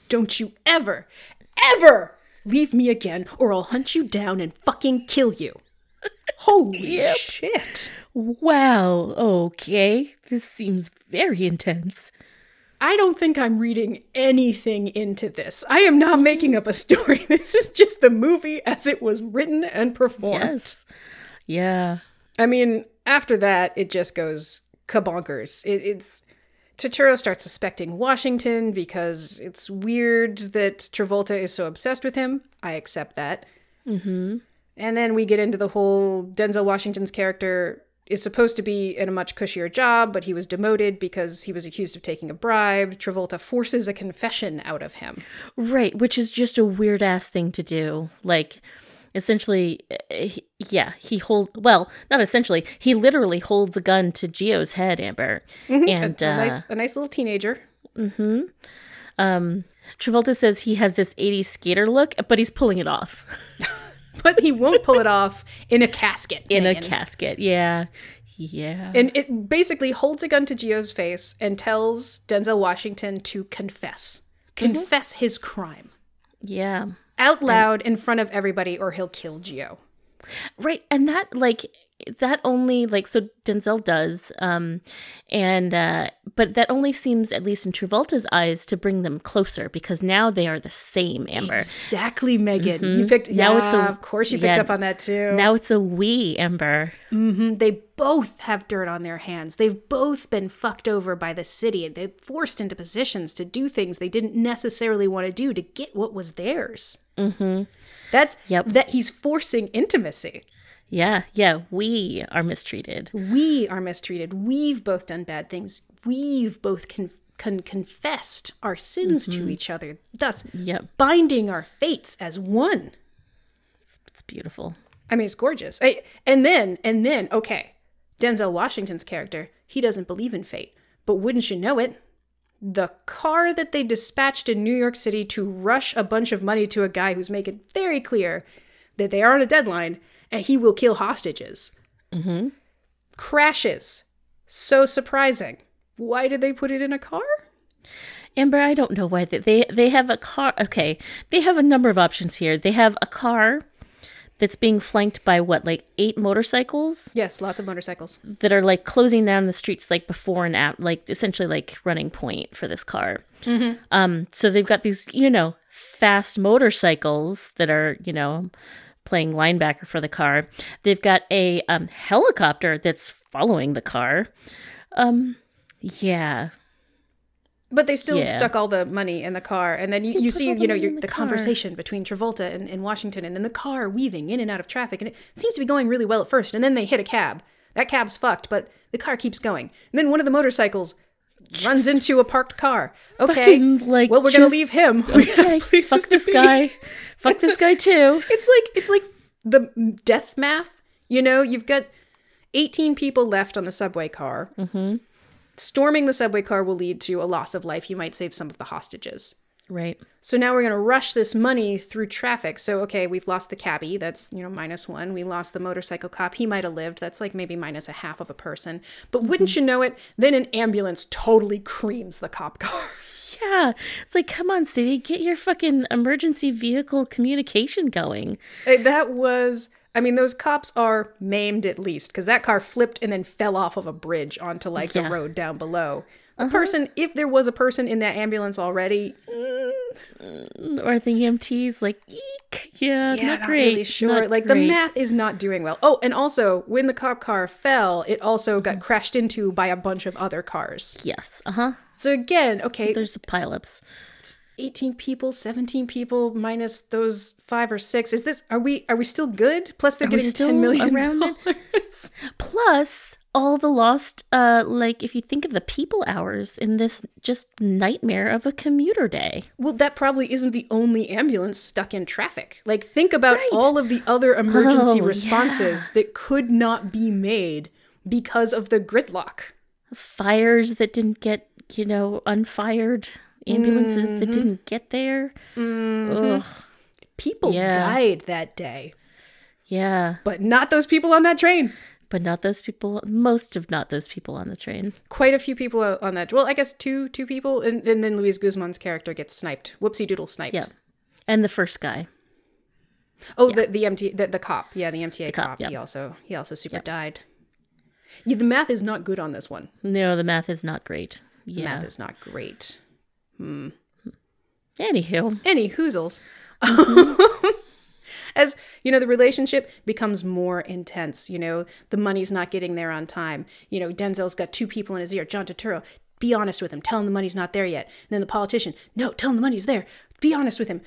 B: Don't you ever, ever leave me again, or I'll hunt you down and fucking kill you. Holy
A: Yep.
B: shit.
A: Wow. Okay. This seems very intense.
B: I don't think I'm reading anything into this. I am not making up a story. This is just the movie as it was written and performed.
A: Yes. Yeah.
B: I mean, after that, it just goes kabonkers. It, it's Turturro starts suspecting Washington because it's weird that Travolta is so obsessed with him. I accept that. Mm-hmm. And then we get into the whole Denzel Washington's character is supposed to be in a much cushier job, but he was demoted because he was accused of taking a bribe. Travolta forces a confession out of him.
A: Right, which is just a weird ass thing to do. Like, essentially, eh, he- yeah, he hold well, not essentially. He literally holds a gun to Gio's head, Amber, mm-hmm. and
B: A
A: uh,
B: nice, a nice little teenager. Mm-hmm.
A: Um, Travolta says he has this '80s skater look, but he's pulling it off
B: But he won't pull it off in a casket.
A: in a casket. Yeah, yeah.
B: And it basically holds a gun to Gio's face and tells Denzel Washington to confess. Mm-hmm. Confess his crime.
A: Yeah.
B: Out loud in front of everybody, or he'll kill Gio.
A: Right. And that like that only like so Denzel does um and uh but that only seems at least in Travolta's eyes to bring them closer because now they are the same Amber.
B: Exactly, Megan. You picked.
A: Now
B: yeah,
A: it's a-
B: of course you picked
A: yeah.
B: up on that too.
A: Now it's a we Amber.
B: they both have dirt on their hands. They've both been fucked over by the city and they're forced into positions to do things they didn't necessarily want to do to get what was theirs. Mm-hmm. That's
A: Yep.
B: that he's forcing intimacy.
A: Yeah, yeah, we are mistreated.
B: we are mistreated. We've both done bad things. We've both con- con- confessed our sins to mm-hmm. each other, thus
A: Yep,
B: binding our fates as one.
A: it's beautiful.
B: I mean, it's gorgeous. I, and then, and then, okay, Denzel Washington's character, he doesn't believe in fate. But wouldn't you know it? The car that they dispatched in New York City to rush a bunch of money to a guy who's making very clear that they are on a deadline and he will kill hostages crashes. So surprising. Why did they put it in a car?
A: Amber, I don't know why they, they they have a car. Okay, they have a number of options here. They have a car that's being flanked by what, like eight motorcycles
B: Yes, lots of motorcycles.
A: that are like closing down the streets, like before and out, like essentially like running point for this car. Um, so they've got these, you know, fast motorcycles that are, you know, playing linebacker for the car. They've got a um, helicopter that's following the car. Um, yeah,
B: But they still
A: Yeah.
B: stuck all the money in the car. And then you, you
A: put
B: see,
A: the
B: you know, your, the,
A: the
B: conversation between Travolta and, and Washington, and then the car weaving in and out of traffic. And it seems to be going really well at first. And then they hit a cab. That cab's fucked, but the car keeps going. And then one of the motorcycles runs into a parked car. Okay.
A: Fucking, like,
B: well, we're going to leave him.
A: Okay, fuck this guy, fuck this guy too.
B: It's like it's like the death math. You know, you've got 18 people left on the subway car.
A: Mm-hmm.
B: Storming the subway car will lead to a loss of life. You might save some of the hostages.
A: Right.
B: So now we're going to rush this money through traffic. So, okay, we've lost the cabbie. That's, you know, minus one. We lost the motorcycle cop. He might have lived. That's like maybe minus a half of a person. But wouldn't you know it? Then an ambulance totally creams the cop car.
A: Yeah. It's like, come on, city, get your fucking emergency vehicle communication going.
B: Uh, that was. I mean, those cops are maimed at least because that car flipped and then fell off of a bridge onto like
A: Yeah.
B: the road down below. A person, if there was a person in that ambulance already, mm,
A: Or the EMTs, like, eek. Yeah,
B: yeah,
A: not
B: not
A: great.
B: really sure.
A: Not
B: like the math is not doing well. Oh, and also when the cop car fell, it also got crashed into by a bunch of other cars.
A: Yes. Uh huh.
B: So again, okay,
A: There's a pileups.
B: 18 people, 17 people minus those five or six. Is this are we are we still good? Plus they're
A: Are
B: getting
A: still
B: 10 million
A: around
B: dollars.
A: Plus all the lost, uh, like if you think of the people hours in this just nightmare of a commuter day.
B: Well, that probably isn't the only ambulance stuck in traffic. Like, think about
A: Right.
B: all of the other emergency
A: Oh,
B: responses that could not be made because of the gridlock.
A: Fires that didn't get, you know, unfired. Ambulances
B: Mm-hmm.
A: that didn't get there. Ugh.
B: People
A: Yeah.
B: died that day,
A: Yeah.
B: but not those people on that train.
A: But not those people, most of not those people on the train.
B: Quite a few people on that. Well, I guess two two people, and, and then Luis Guzman's character gets sniped. Whoopsie doodle sniped.
A: Yeah. And the first guy.
B: Oh, the the MT the, the cop. Yeah, the MTA
A: cop,
B: cop.
A: yeah.
B: He also he also super died. Yeah, the math is not good on this one.
A: No, the math is not great.
B: The
A: Yeah.
B: math is not great. Hmm.
A: Anywho.
B: Any hoozles. As you know, the relationship becomes more intense. You know, the money's not getting there on time. You know, Denzel's got two people in his ear. John Turturro, be honest with him. Tell him the money's not there yet. And then the politician, no, tell him the money's there. Be honest with him.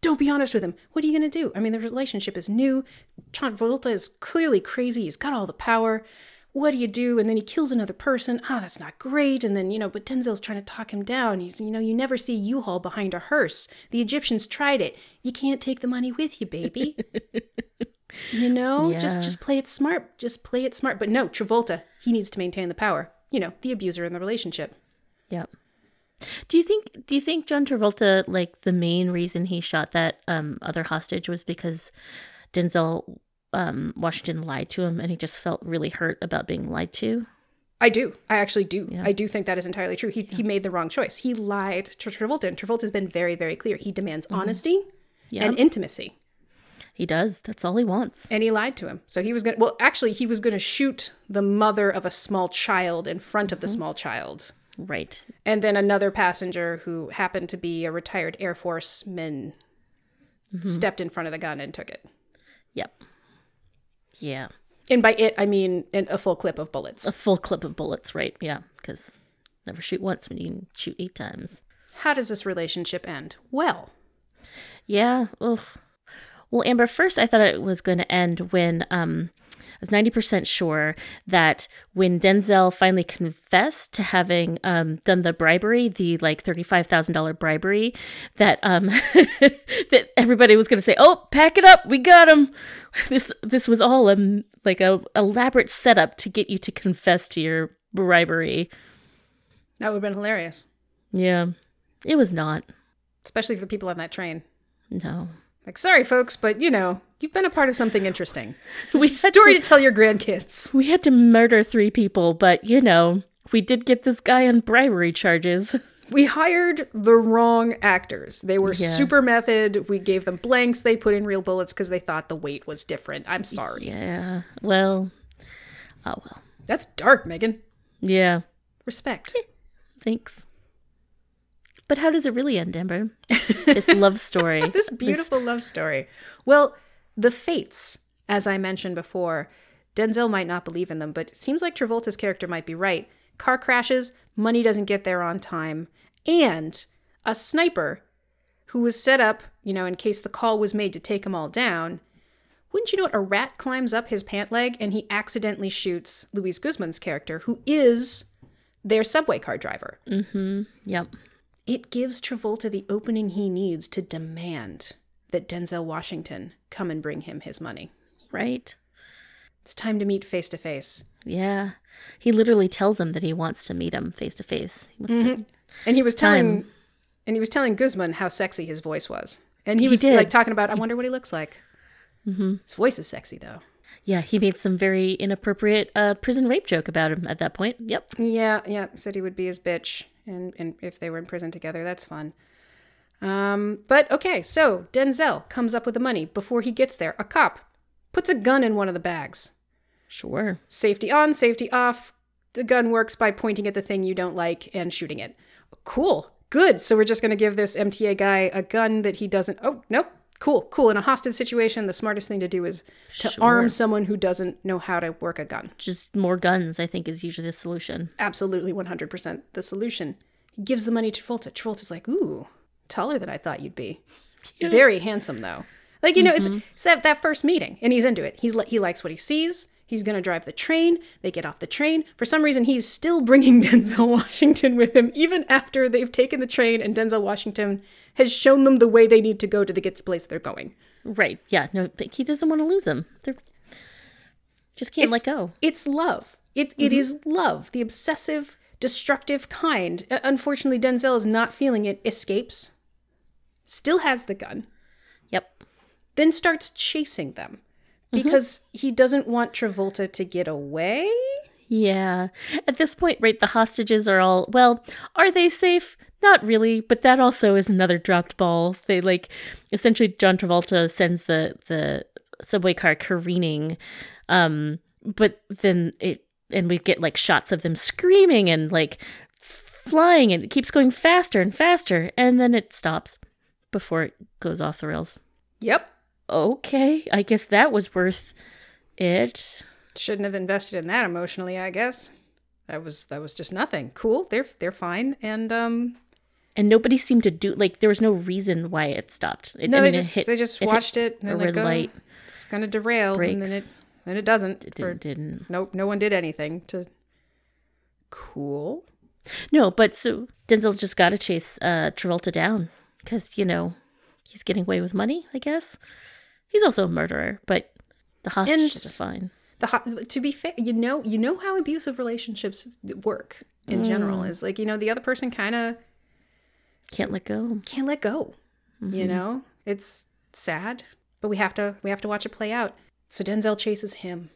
B: Don't be honest with him. What are you going to do? I mean, the relationship is new. John Travolta is clearly crazy. He's got all the power. What do you do? And then he kills another person. Ah, that's not great. And then, you know, but Denzel's trying to talk him down. He's, you know, you never see U-Haul behind a hearse. The Egyptians tried it. You can't take the money with you, baby. you know, just just play it smart. Just play it smart. But no, Travolta, he needs to maintain the power. You know, the abuser in the relationship.
A: Yep. Do you think do you think John Travolta like the main reason he shot that um other hostage was because Denzel um Washington lied to him and he just felt really hurt about being lied to?
B: I do. I actually do. I do think that is entirely true. He, he made the wrong choice. He lied to Travolta, and Travolta's been very, very clear. He demands mm-hmm. honesty
A: Yeah.
B: and intimacy.
A: He does. That's all he wants.
B: And he lied to him. So he was going to, well, actually, he was going to shoot the mother of a small child in front of the mm-hmm. small child.
A: Right.
B: And then another passenger who happened to be a retired Air Force man mm-hmm. stepped in front of the gun and took it.
A: Yep. Yeah.
B: And by it, I mean in a full clip of bullets.
A: A full clip of bullets, right? Yeah, cuz never shoot once when you can shoot 8 times.
B: How does this relationship end? Well,
A: Yeah. Ugh. Well, Amber, first I thought it was going to end when um, I was 90% sure that when Denzel finally confessed to having um, done the bribery, the like $35,000 bribery, that um, that everybody was going to say, "Oh, pack it up. We got him." This this was all a like a elaborate setup to get you to confess to your bribery.
B: that would have been hilarious,
A: Yeah. It was not.
B: especially for the people on that train.
A: No.
B: Like, sorry, folks, but you know, you've been a part of something interesting.
A: We had
B: story
A: to-
B: to tell your grandkids.
A: We had to murder three people, but you know, we did get this guy on bribery charges.
B: We hired the wrong actors. They were
A: Yeah.
B: super method. We gave them blanks. They put in real bullets because they thought the weight was different. I'm sorry.
A: Yeah. Well. Oh well.
B: That's dark, Megan.
A: Yeah.
B: Respect.
A: Thanks. But how does it really end, Amber? this love story.
B: this beautiful love story. Well, the fates, as I mentioned before, Denzel might not believe in them, but it seems like Travolta's character might be right. Car crashes, money doesn't get there on time, and a sniper who was set up, you know, in case the call was made to take them all down. Wouldn't you know it? A rat climbs up his pant leg and he accidentally shoots Luis Guzman's character, who is their subway car driver. Mm hmm.
A: Yep.
B: It gives Travolta the opening he needs to demand that Denzel Washington come and bring him his money.
A: Right.
B: It's time to meet face to face.
A: Yeah. He literally tells him that he wants to meet him face to face. To-
B: And he was telling
A: time.
B: and he was telling Guzman how sexy his voice was. And he, was like talking about, I wonder what he looks like. Mm-hmm. His voice is sexy though.
A: Yeah, he made some very inappropriate uh, prison rape joke about him at that point. Yep.
B: Yeah, yeah. Said he would be his bitch, and and if they were in prison together, that's fun. Um, but okay, so Denzel comes up with the money before he gets there. A cop puts a gun in one of the bags.
A: Sure.
B: Safety on, safety off. The gun works by pointing at the thing you don't like and shooting it. Cool, good. So we're just gonna give this MTA guy a gun that he doesn't. Oh nope. Cool, cool. In a hostage situation, the smartest thing to do is to
A: Sure.
B: arm someone who doesn't know how to work a gun.
A: Just more guns, I think, is usually the solution.
B: absolutely 100% the solution. He gives the money to Travolta. Travolta's like, ooh, taller than I thought you'd be. Very handsome, though. Like, you know, it's, mm-hmm. it's that, that first meeting, and he's into it. He's He likes what he sees. He's going to drive the train. They get off the train. For some reason, he's still bringing Denzel Washington with him, even after they've taken the train and Denzel Washington has shown them the way they need to go to the, get to the place they're going.
A: Right. Yeah. No, but he doesn't want to lose him. They're just can't let go.
B: It's love. It, it is love, the obsessive, destructive kind. Uh, unfortunately, Denzel is not feeling it, escapes, still has the gun,
A: Yep.
B: then starts chasing them because he doesn't want Travolta to get away.
A: Yeah. At this point, right, the hostages are all, well, are they safe? Not really, but that also is another dropped ball. They like essentially John Travolta sends the the subway car careening um but then it and we get like shots of them screaming and like flying and it keeps going faster and faster and then it stops before it goes off the rails.
B: Yep.
A: Okay, I guess that was worth it.
B: Shouldn't have invested in that emotionally, I guess. That was that was just nothing. Cool. They're they're fine. And um
A: and nobody seemed to do like there was no reason why it stopped. It,
B: no,
A: I
B: they
A: mean, it
B: just
A: hit-
B: they just
A: it
B: watched it and then they go,
A: light.
B: it's gonna derail and then it then it doesn't.
A: It
B: or,
A: didn't.
B: nope, no one did anything to Cool.
A: No, but so Denzel's just got to chase uh, Travolta down because you know he's getting away with money. I guess he's also a murderer, but the hostages
B: And-
A: are fine.
B: the ho- to be fair you know you know how abusive relationships work in general mm. is like you know the other person kind of
A: Can't let go.
B: can't let go you mm-hmm. know it's sad but we have to we have to watch it play out so denzel chases him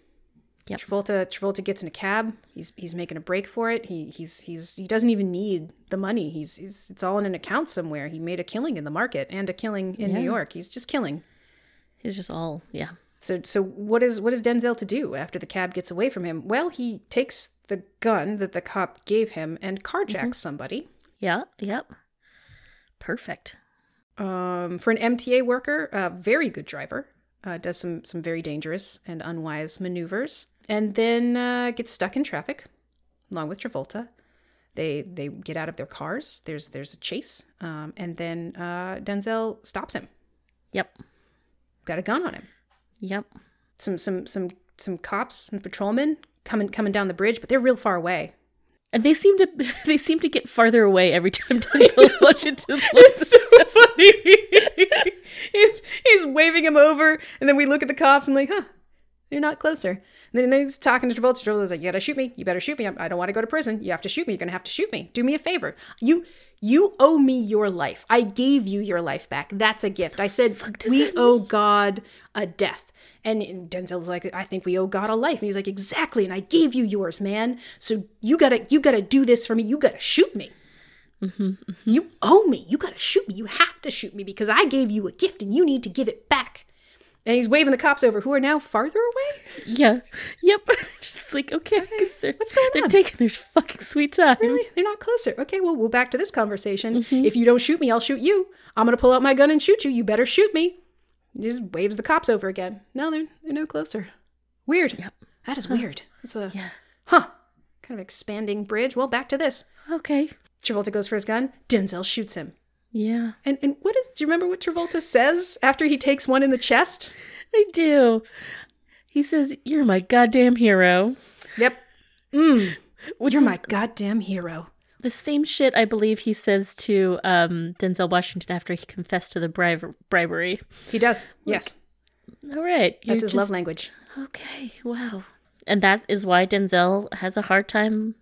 A: Yep.
B: Travolta Travolta gets in a cab. He's he's making a break for it. He he's he's he doesn't even need the money. He's, he's it's all in an account somewhere. He made a killing in the market and a killing in New York. He's just killing.
A: He's just all yeah.
B: So so what is what is Denzel to do after the cab gets away from him? Well, he takes the gun that the cop gave him and carjacks somebody.
A: Yeah. Yep. Perfect.
B: Um, for an MTA worker, a very good driver, uh, does some some very dangerous and unwise maneuvers, and then uh, gets stuck in traffic, along with Travolta. They they get out of their cars. There's there's a chase, um, and then uh, Denzel stops him.
A: Yep.
B: Got a gun on him.
A: Yep.
B: Some some some some cops, some patrolmen coming coming down the bridge, but they're real far away.
A: And they seem to they seem to get farther away every time Denzel Washington.
B: It's so funny. he's he's waving him over, and then we look at the cops and like, huh, they're not closer. And then, he's talking to Travolta. Travolta's like, you gotta shoot me. You better shoot me. I don't want to go to prison. You have to shoot me. You're gonna have to shoot me. Do me a favor. You you owe me your life. I gave you your life back. That's a gift. I said we owe God a death. And Denzel's like, I think we owe God a life. And he's like, exactly. And I gave you yours, man. So you gotta you gotta do this for me. You gotta shoot me. You owe me. You gotta shoot me. You have to shoot me because I gave you a gift and you need to give it back. And he's waving the cops over who are now farther away.
A: Yeah. Yep. Just like okay, 'cause they're,
B: What's going on?
A: they're taking their fucking sweet time.
B: Really? They're not closer. Okay, well, we'll back to this conversation.
A: Mm-hmm.
B: If you don't shoot me, I'll shoot you. I'm gonna pull out my gun and shoot you. You better shoot me. He just waves the cops over again. No, they're they're no closer. Weird.
A: Yep.
B: That is weird. It's a
A: Yeah.
B: huh kind of expanding bridge. Well, back to this.
A: Okay.
B: Travolta goes for his gun. Denzel shoots him.
A: Yeah.
B: And and what is? Do you remember what Travolta says after he takes one in the chest?
A: I do. He says, "You're my goddamn hero."
B: Yep. Mm. You're my goddamn hero.
A: the same shit I believe he says to um, Denzel Washington after he confessed to the bribe- bribery.
B: He does. Yes.
A: All right,
B: That's his love language.
A: Okay, wow. And that is why Denzel has a hard time,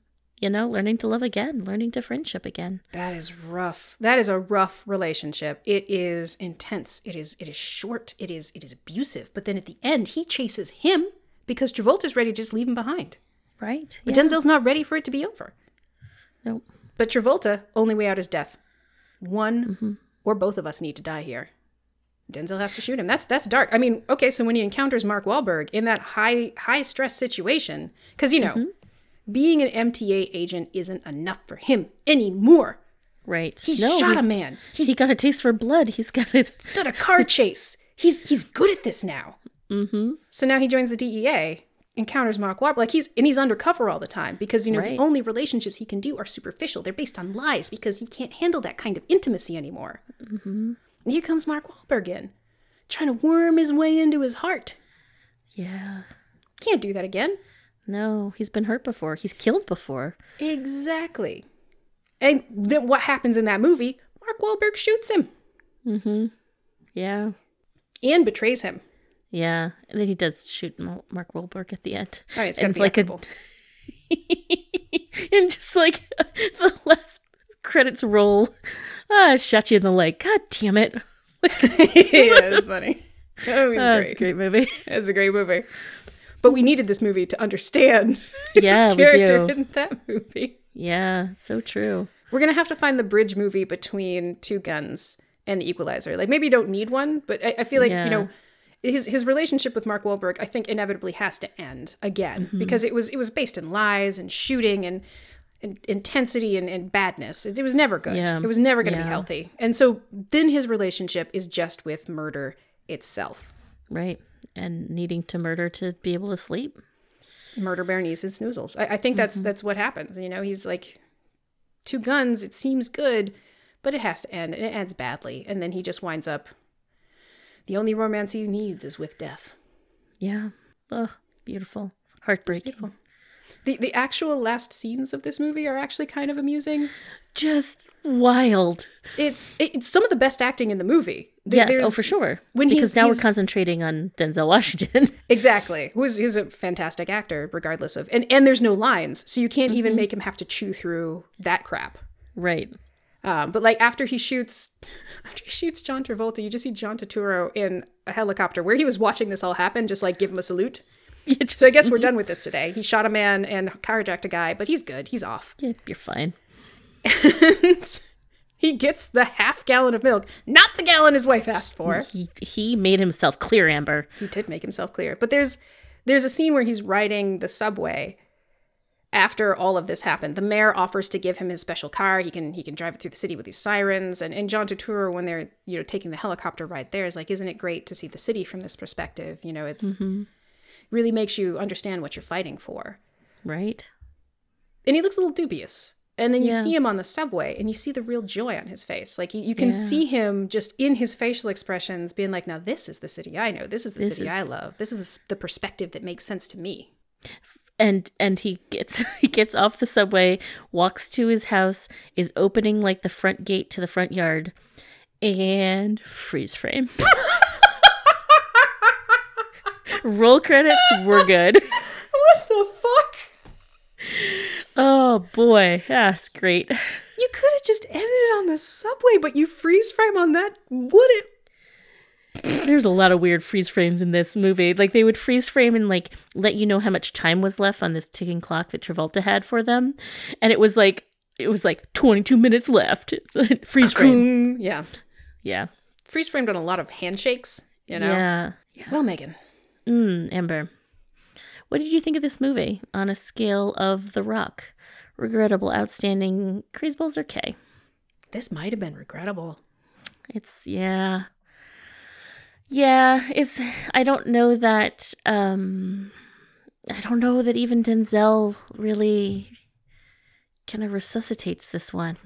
A: you know, learning to love again, learning to friendship again.
B: That is rough. That is a rough relationship. It is intense. It is it is short. It is it is abusive. But then at the end, he chases him because Travolta's ready to just leave him behind.
A: Right?
B: But Denzel's not ready for it to be over.
A: Nope.
B: But Travolta, only way out is death. One mm-hmm. or both of us need to die here. Denzel has to shoot him. That's that's dark. I mean, okay, so when he encounters Mark Wahlberg in that high high stress situation, because you know, mm-hmm. Being an MTA agent isn't enough for him anymore.
A: Right.
B: He shot a
A: he's-
B: man.
A: He's got a taste for blood. He's got a.
B: done a car chase. He's he's good at this now.
A: Mm-hmm.
B: So now he joins the DEA, encounters Mark Wahlberg, like he's and he's undercover all the time because you know
A: Right.
B: the only relationships he can do are superficial. They're based on lies because he can't handle that kind of intimacy anymore. Mm-hmm. And here comes Mark Wahlberg in, trying to worm his way into his heart.
A: Yeah.
B: Can't do that again.
A: No, he's been hurt before. He's killed before.
B: Exactly. And then what happens in that movie? Mark Wahlberg shoots him
A: Mm-hmm. Yeah.
B: and betrays him.
A: Yeah. And then he does shoot Mark Wahlberg at the end.
B: Oh, it's gotta be
A: like a- and just like the last credits roll, ah, shot you in the leg. God damn it.
B: yeah, it's funny. Oh,
A: Oh,
B: great.
A: it's a great movie.
B: It's a great movie. But we needed this movie to understand
A: Yeah,
B: his character in that movie.
A: Yeah, so true.
B: We're gonna have to find the bridge movie between Two Guns and The Equalizer. Like maybe you don't need one, but I, I feel like
A: Yeah.
B: you know his his relationship with Mark Wahlberg. I think inevitably has to end again
A: Mm-hmm.
B: because it was it was based in lies and shooting and. and intensity and, and badness. It, it was never good.
A: Yeah.
B: It was never going to
A: Yeah.
B: be healthy. And so then his relationship is just with murder itself.
A: Right. And needing to murder to be able to sleep.
B: murder Berenice and snoozles. I, I think that's
A: Mm-hmm.
B: that's what happens. You know, he's like two guns. It seems good, but it has to end, and it ends badly. And then he just winds up. The only romance he needs is with death.
A: Yeah. Oh, beautiful. Heartbreaking.
B: beautiful. The the actual last scenes of this movie are actually kind of amusing.
A: Just wild.
B: It's it's some of the best acting in the movie.
A: Yes. Oh, for sure.
B: when
A: because
B: he's-
A: now we're concentrating on Denzel Washington.
B: Exactly. Who's he's a fantastic actor, regardless of and and there's no lines, so you can't
A: Mm-hmm.
B: even make him have to chew through that crap.
A: right.
B: Um, but like after he shoots, after he shoots John Travolta, you just see John Turturro in a helicopter where he was watching this all happen, just like give him a salute.
A: Just-
B: So I guess we're done with this today. He shot a man and carjacked a guy, but he's good. He's off.
A: yeah, you're fine.
B: And he gets the half gallon of milk, not the gallon his wife asked for.
A: He he made himself clear, Amber.
B: He did make himself clear. But there's there's a scene where he's riding the subway after all of this happened. The mayor offers to give him his special car. He can he can drive it through the city with these sirens. And and John Turturro, when they're you know taking the helicopter ride there, is like, isn't it great to see the city from this perspective? You know, it's mm-hmm. really makes you understand what you're fighting for.
A: Right.
B: And he looks a little dubious. And then you
A: Yeah.
B: see him on the subway and you see the real joy on his face. Like you, you can
A: Yeah.
B: see him just in his facial expressions being like, now this is the city I know. This is the
A: This
B: city I love. This is the perspective that makes sense to me.
A: and and he gets he gets off the subway walks to his house is opening like the front gate to the front yard and freeze frame roll credits we're good
B: What the fuck?
A: Oh boy that's great
B: You could have just ended it on the subway, but you freeze frame on that. Would it?
A: there's a lot of weird freeze frames in this movie like they would freeze frame and like let you know how much time was left on this ticking clock that travolta had for them and it was like it was like 22 minutes left freeze frame
B: Yeah.
A: yeah
B: Freeze framed on a lot of handshakes, you know?
A: yeah
B: Well, Megan.
A: Mm, Amber, what did you think of this movie on a scale of The Rock? Regrettable, outstanding, crazy balls, or K?
B: This might have been regrettable.
A: It's yeah, yeah. It's I don't know that. Um, I don't know that even Denzel really kind of resuscitates this one.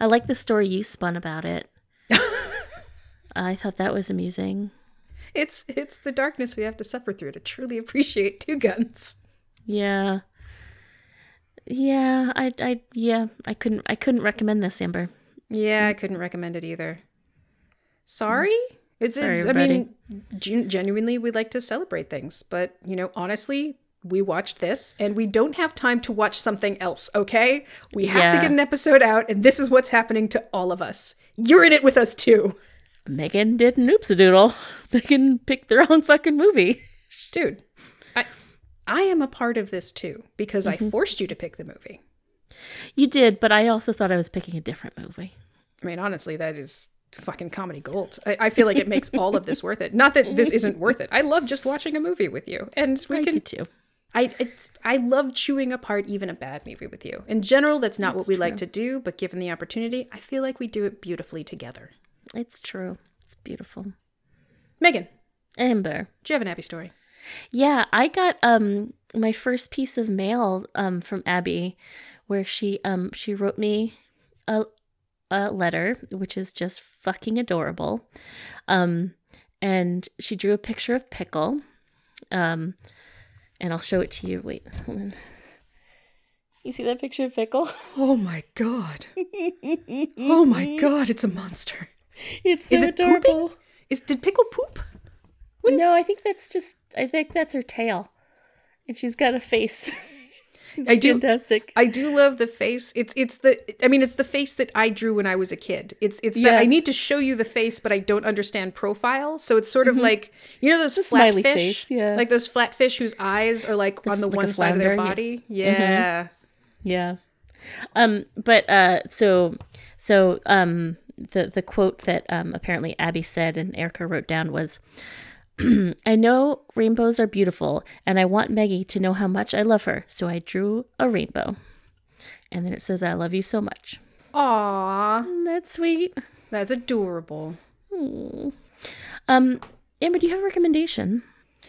A: I like the story you spun about it. I thought that was amusing.
B: It's it's the darkness we have to suffer through to truly appreciate two guns.
A: Yeah. Yeah, I I yeah, I couldn't I couldn't recommend this, Amber.
B: Yeah, I couldn't recommend it either. Sorry? It's,
A: Sorry,
B: it's I mean, gen- genuinely, we like to celebrate things, but you know, honestly, we watched this and we don't have time to watch something else. Okay, we have to get an episode out, and this is what's happening to all of us. You're in it with us too,
A: Megan did an oops a doodle. Megan picked the wrong fucking movie.
B: dude. I I am a part of this too because I mm-hmm. forced you to pick the movie.
A: You did, but I also thought I was picking a different movie.
B: I mean, honestly, that is fucking comedy gold. I, I feel like it makes all of this worth it. Not that this isn't worth it. I love just watching a movie with you, and we
A: I
B: can
A: too.
B: I it's, I love chewing apart even a bad movie with you. In general, that's not what we like to do, but given the opportunity, I feel like we do it beautifully together.
A: It's true. It's beautiful.
B: Megan,
A: Amber.
B: do you have an Abby story?
A: Yeah, I got um my first piece of mail um from Abby where she um she wrote me a a letter which is just fucking adorable. Um and she drew a picture of Pickle. Um and I'll show it to you. Wait, hold on. You see that picture of Pickle?
B: Oh my god! Oh my god! It's a monster.
A: It's so
B: Is it pooping?
A: adorable.
B: Is did pickle poop?
A: No, I think that's just I think that's her tail. And she's got a face.
B: I do-
A: fantastic.
B: I do love the face. It's it's the I mean it's the face that I drew when I was a kid. It's it's
A: Yeah.
B: that I need to show you the face, but I don't understand profile. So it's sort of like you know those flat
A: Mm-hmm. smiley
B: fish,
A: face, yeah.
B: like those flat fish whose eyes are like on the
A: like
B: one side of their
A: flounder, yeah.
B: body. Yeah.
A: Yeah. Um but uh so so um the the quote that um apparently Abby said and Erica wrote down was I know rainbows are beautiful and I want Maggie to know how much I love her. So I drew a rainbow. And then it says I love you so much.
B: Aw,
A: Isn't sweet?
B: that's adorable.
A: Um Amber, do you have a recommendation?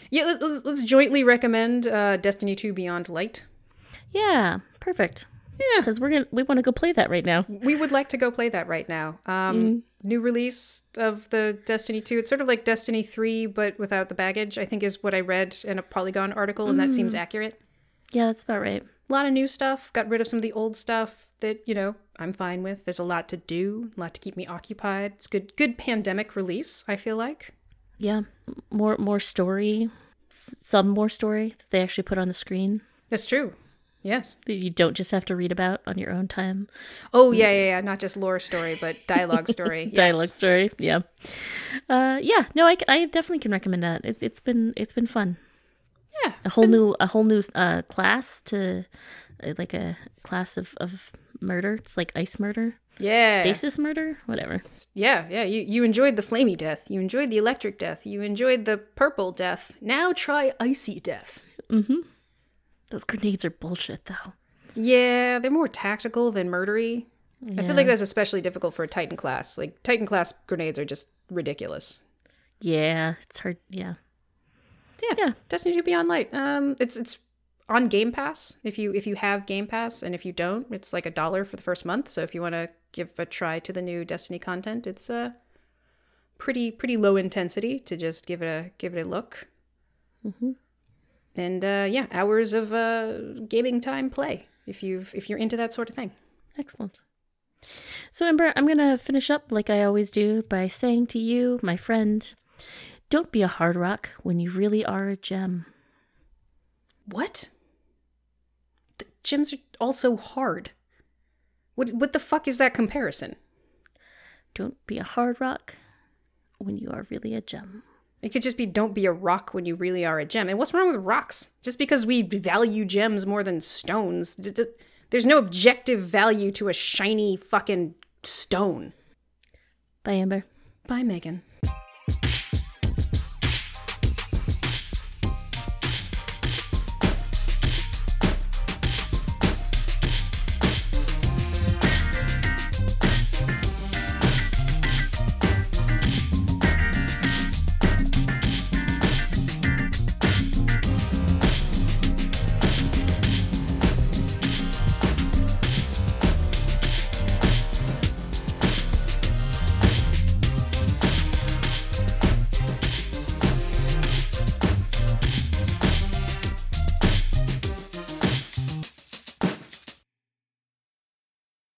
B: Yeah, let- let's, let's jointly recommend uh, Destiny 2 Beyond Light.
A: Yeah, perfect.
B: Yeah.
A: Because we're gonna we want to go play that right now.
B: We would like to go play that right now. Um,
A: Mm.
B: New release of the Destiny 2. It's sort of like Destiny 3, but without the baggage, I think is what I read in a Polygon article, and that seems
A: Mm.
B: accurate.
A: Yeah, that's about right.
B: A lot of new stuff, got rid of some of the old stuff that, you know, I'm fine with. There's a lot to do, a lot to keep me occupied. It's good good pandemic release, I feel like.
A: Yeah, more more story, s- some more story that they actually put on the screen
B: That's true. Yes.
A: that you don't just have to read about on your own time.
B: Oh, yeah, yeah, yeah. Not just lore story, but dialogue story. Yes.
A: Dialogue story, yeah, uh, yeah. No, I definitely can recommend that. It's it's been it's been fun.
B: Yeah.
A: A whole new a whole new uh, class to uh, like a class of of murder. It's like ice murder,
B: Yeah.
A: stasis murder, whatever.
B: Yeah, yeah. You, you enjoyed the flamey death. You enjoyed the electric death. You enjoyed the purple death. Now try icy death.
A: Those grenades are bullshit, though.
B: Yeah, they're more tactical than murdery. I feel like that's especially difficult for a Titan class. Like Titan class grenades are just ridiculous.
A: Yeah, it's hard. Yeah,
B: Yeah,
A: Yeah.
B: Destiny 2 Beyond Light. Um, it's it's on Game Pass. If you if you have Game Pass, and if you don't, it's like a dollar for the first month. So if you want to give a try to the new Destiny content, it's uh pretty pretty low intensity to just give it a give it a look. And uh, yeah, hours of uh, gaming time play if you've if you're into that sort of thing.
A: Excellent. So, Amber, I'm going to finish up like I always do by saying to you, my friend, don't be a hard rock when you really are a gem.
B: What? The gems are also hard. What what the fuck is that comparison?
A: Don't be a hard rock when you are really a gem.
B: It could just be don't be a rock when you really are a gem. And what's wrong with rocks? Just because we value gems more than stones, there's no objective value to a shiny fucking stone.
A: Bye, Amber.
B: Bye, Megan.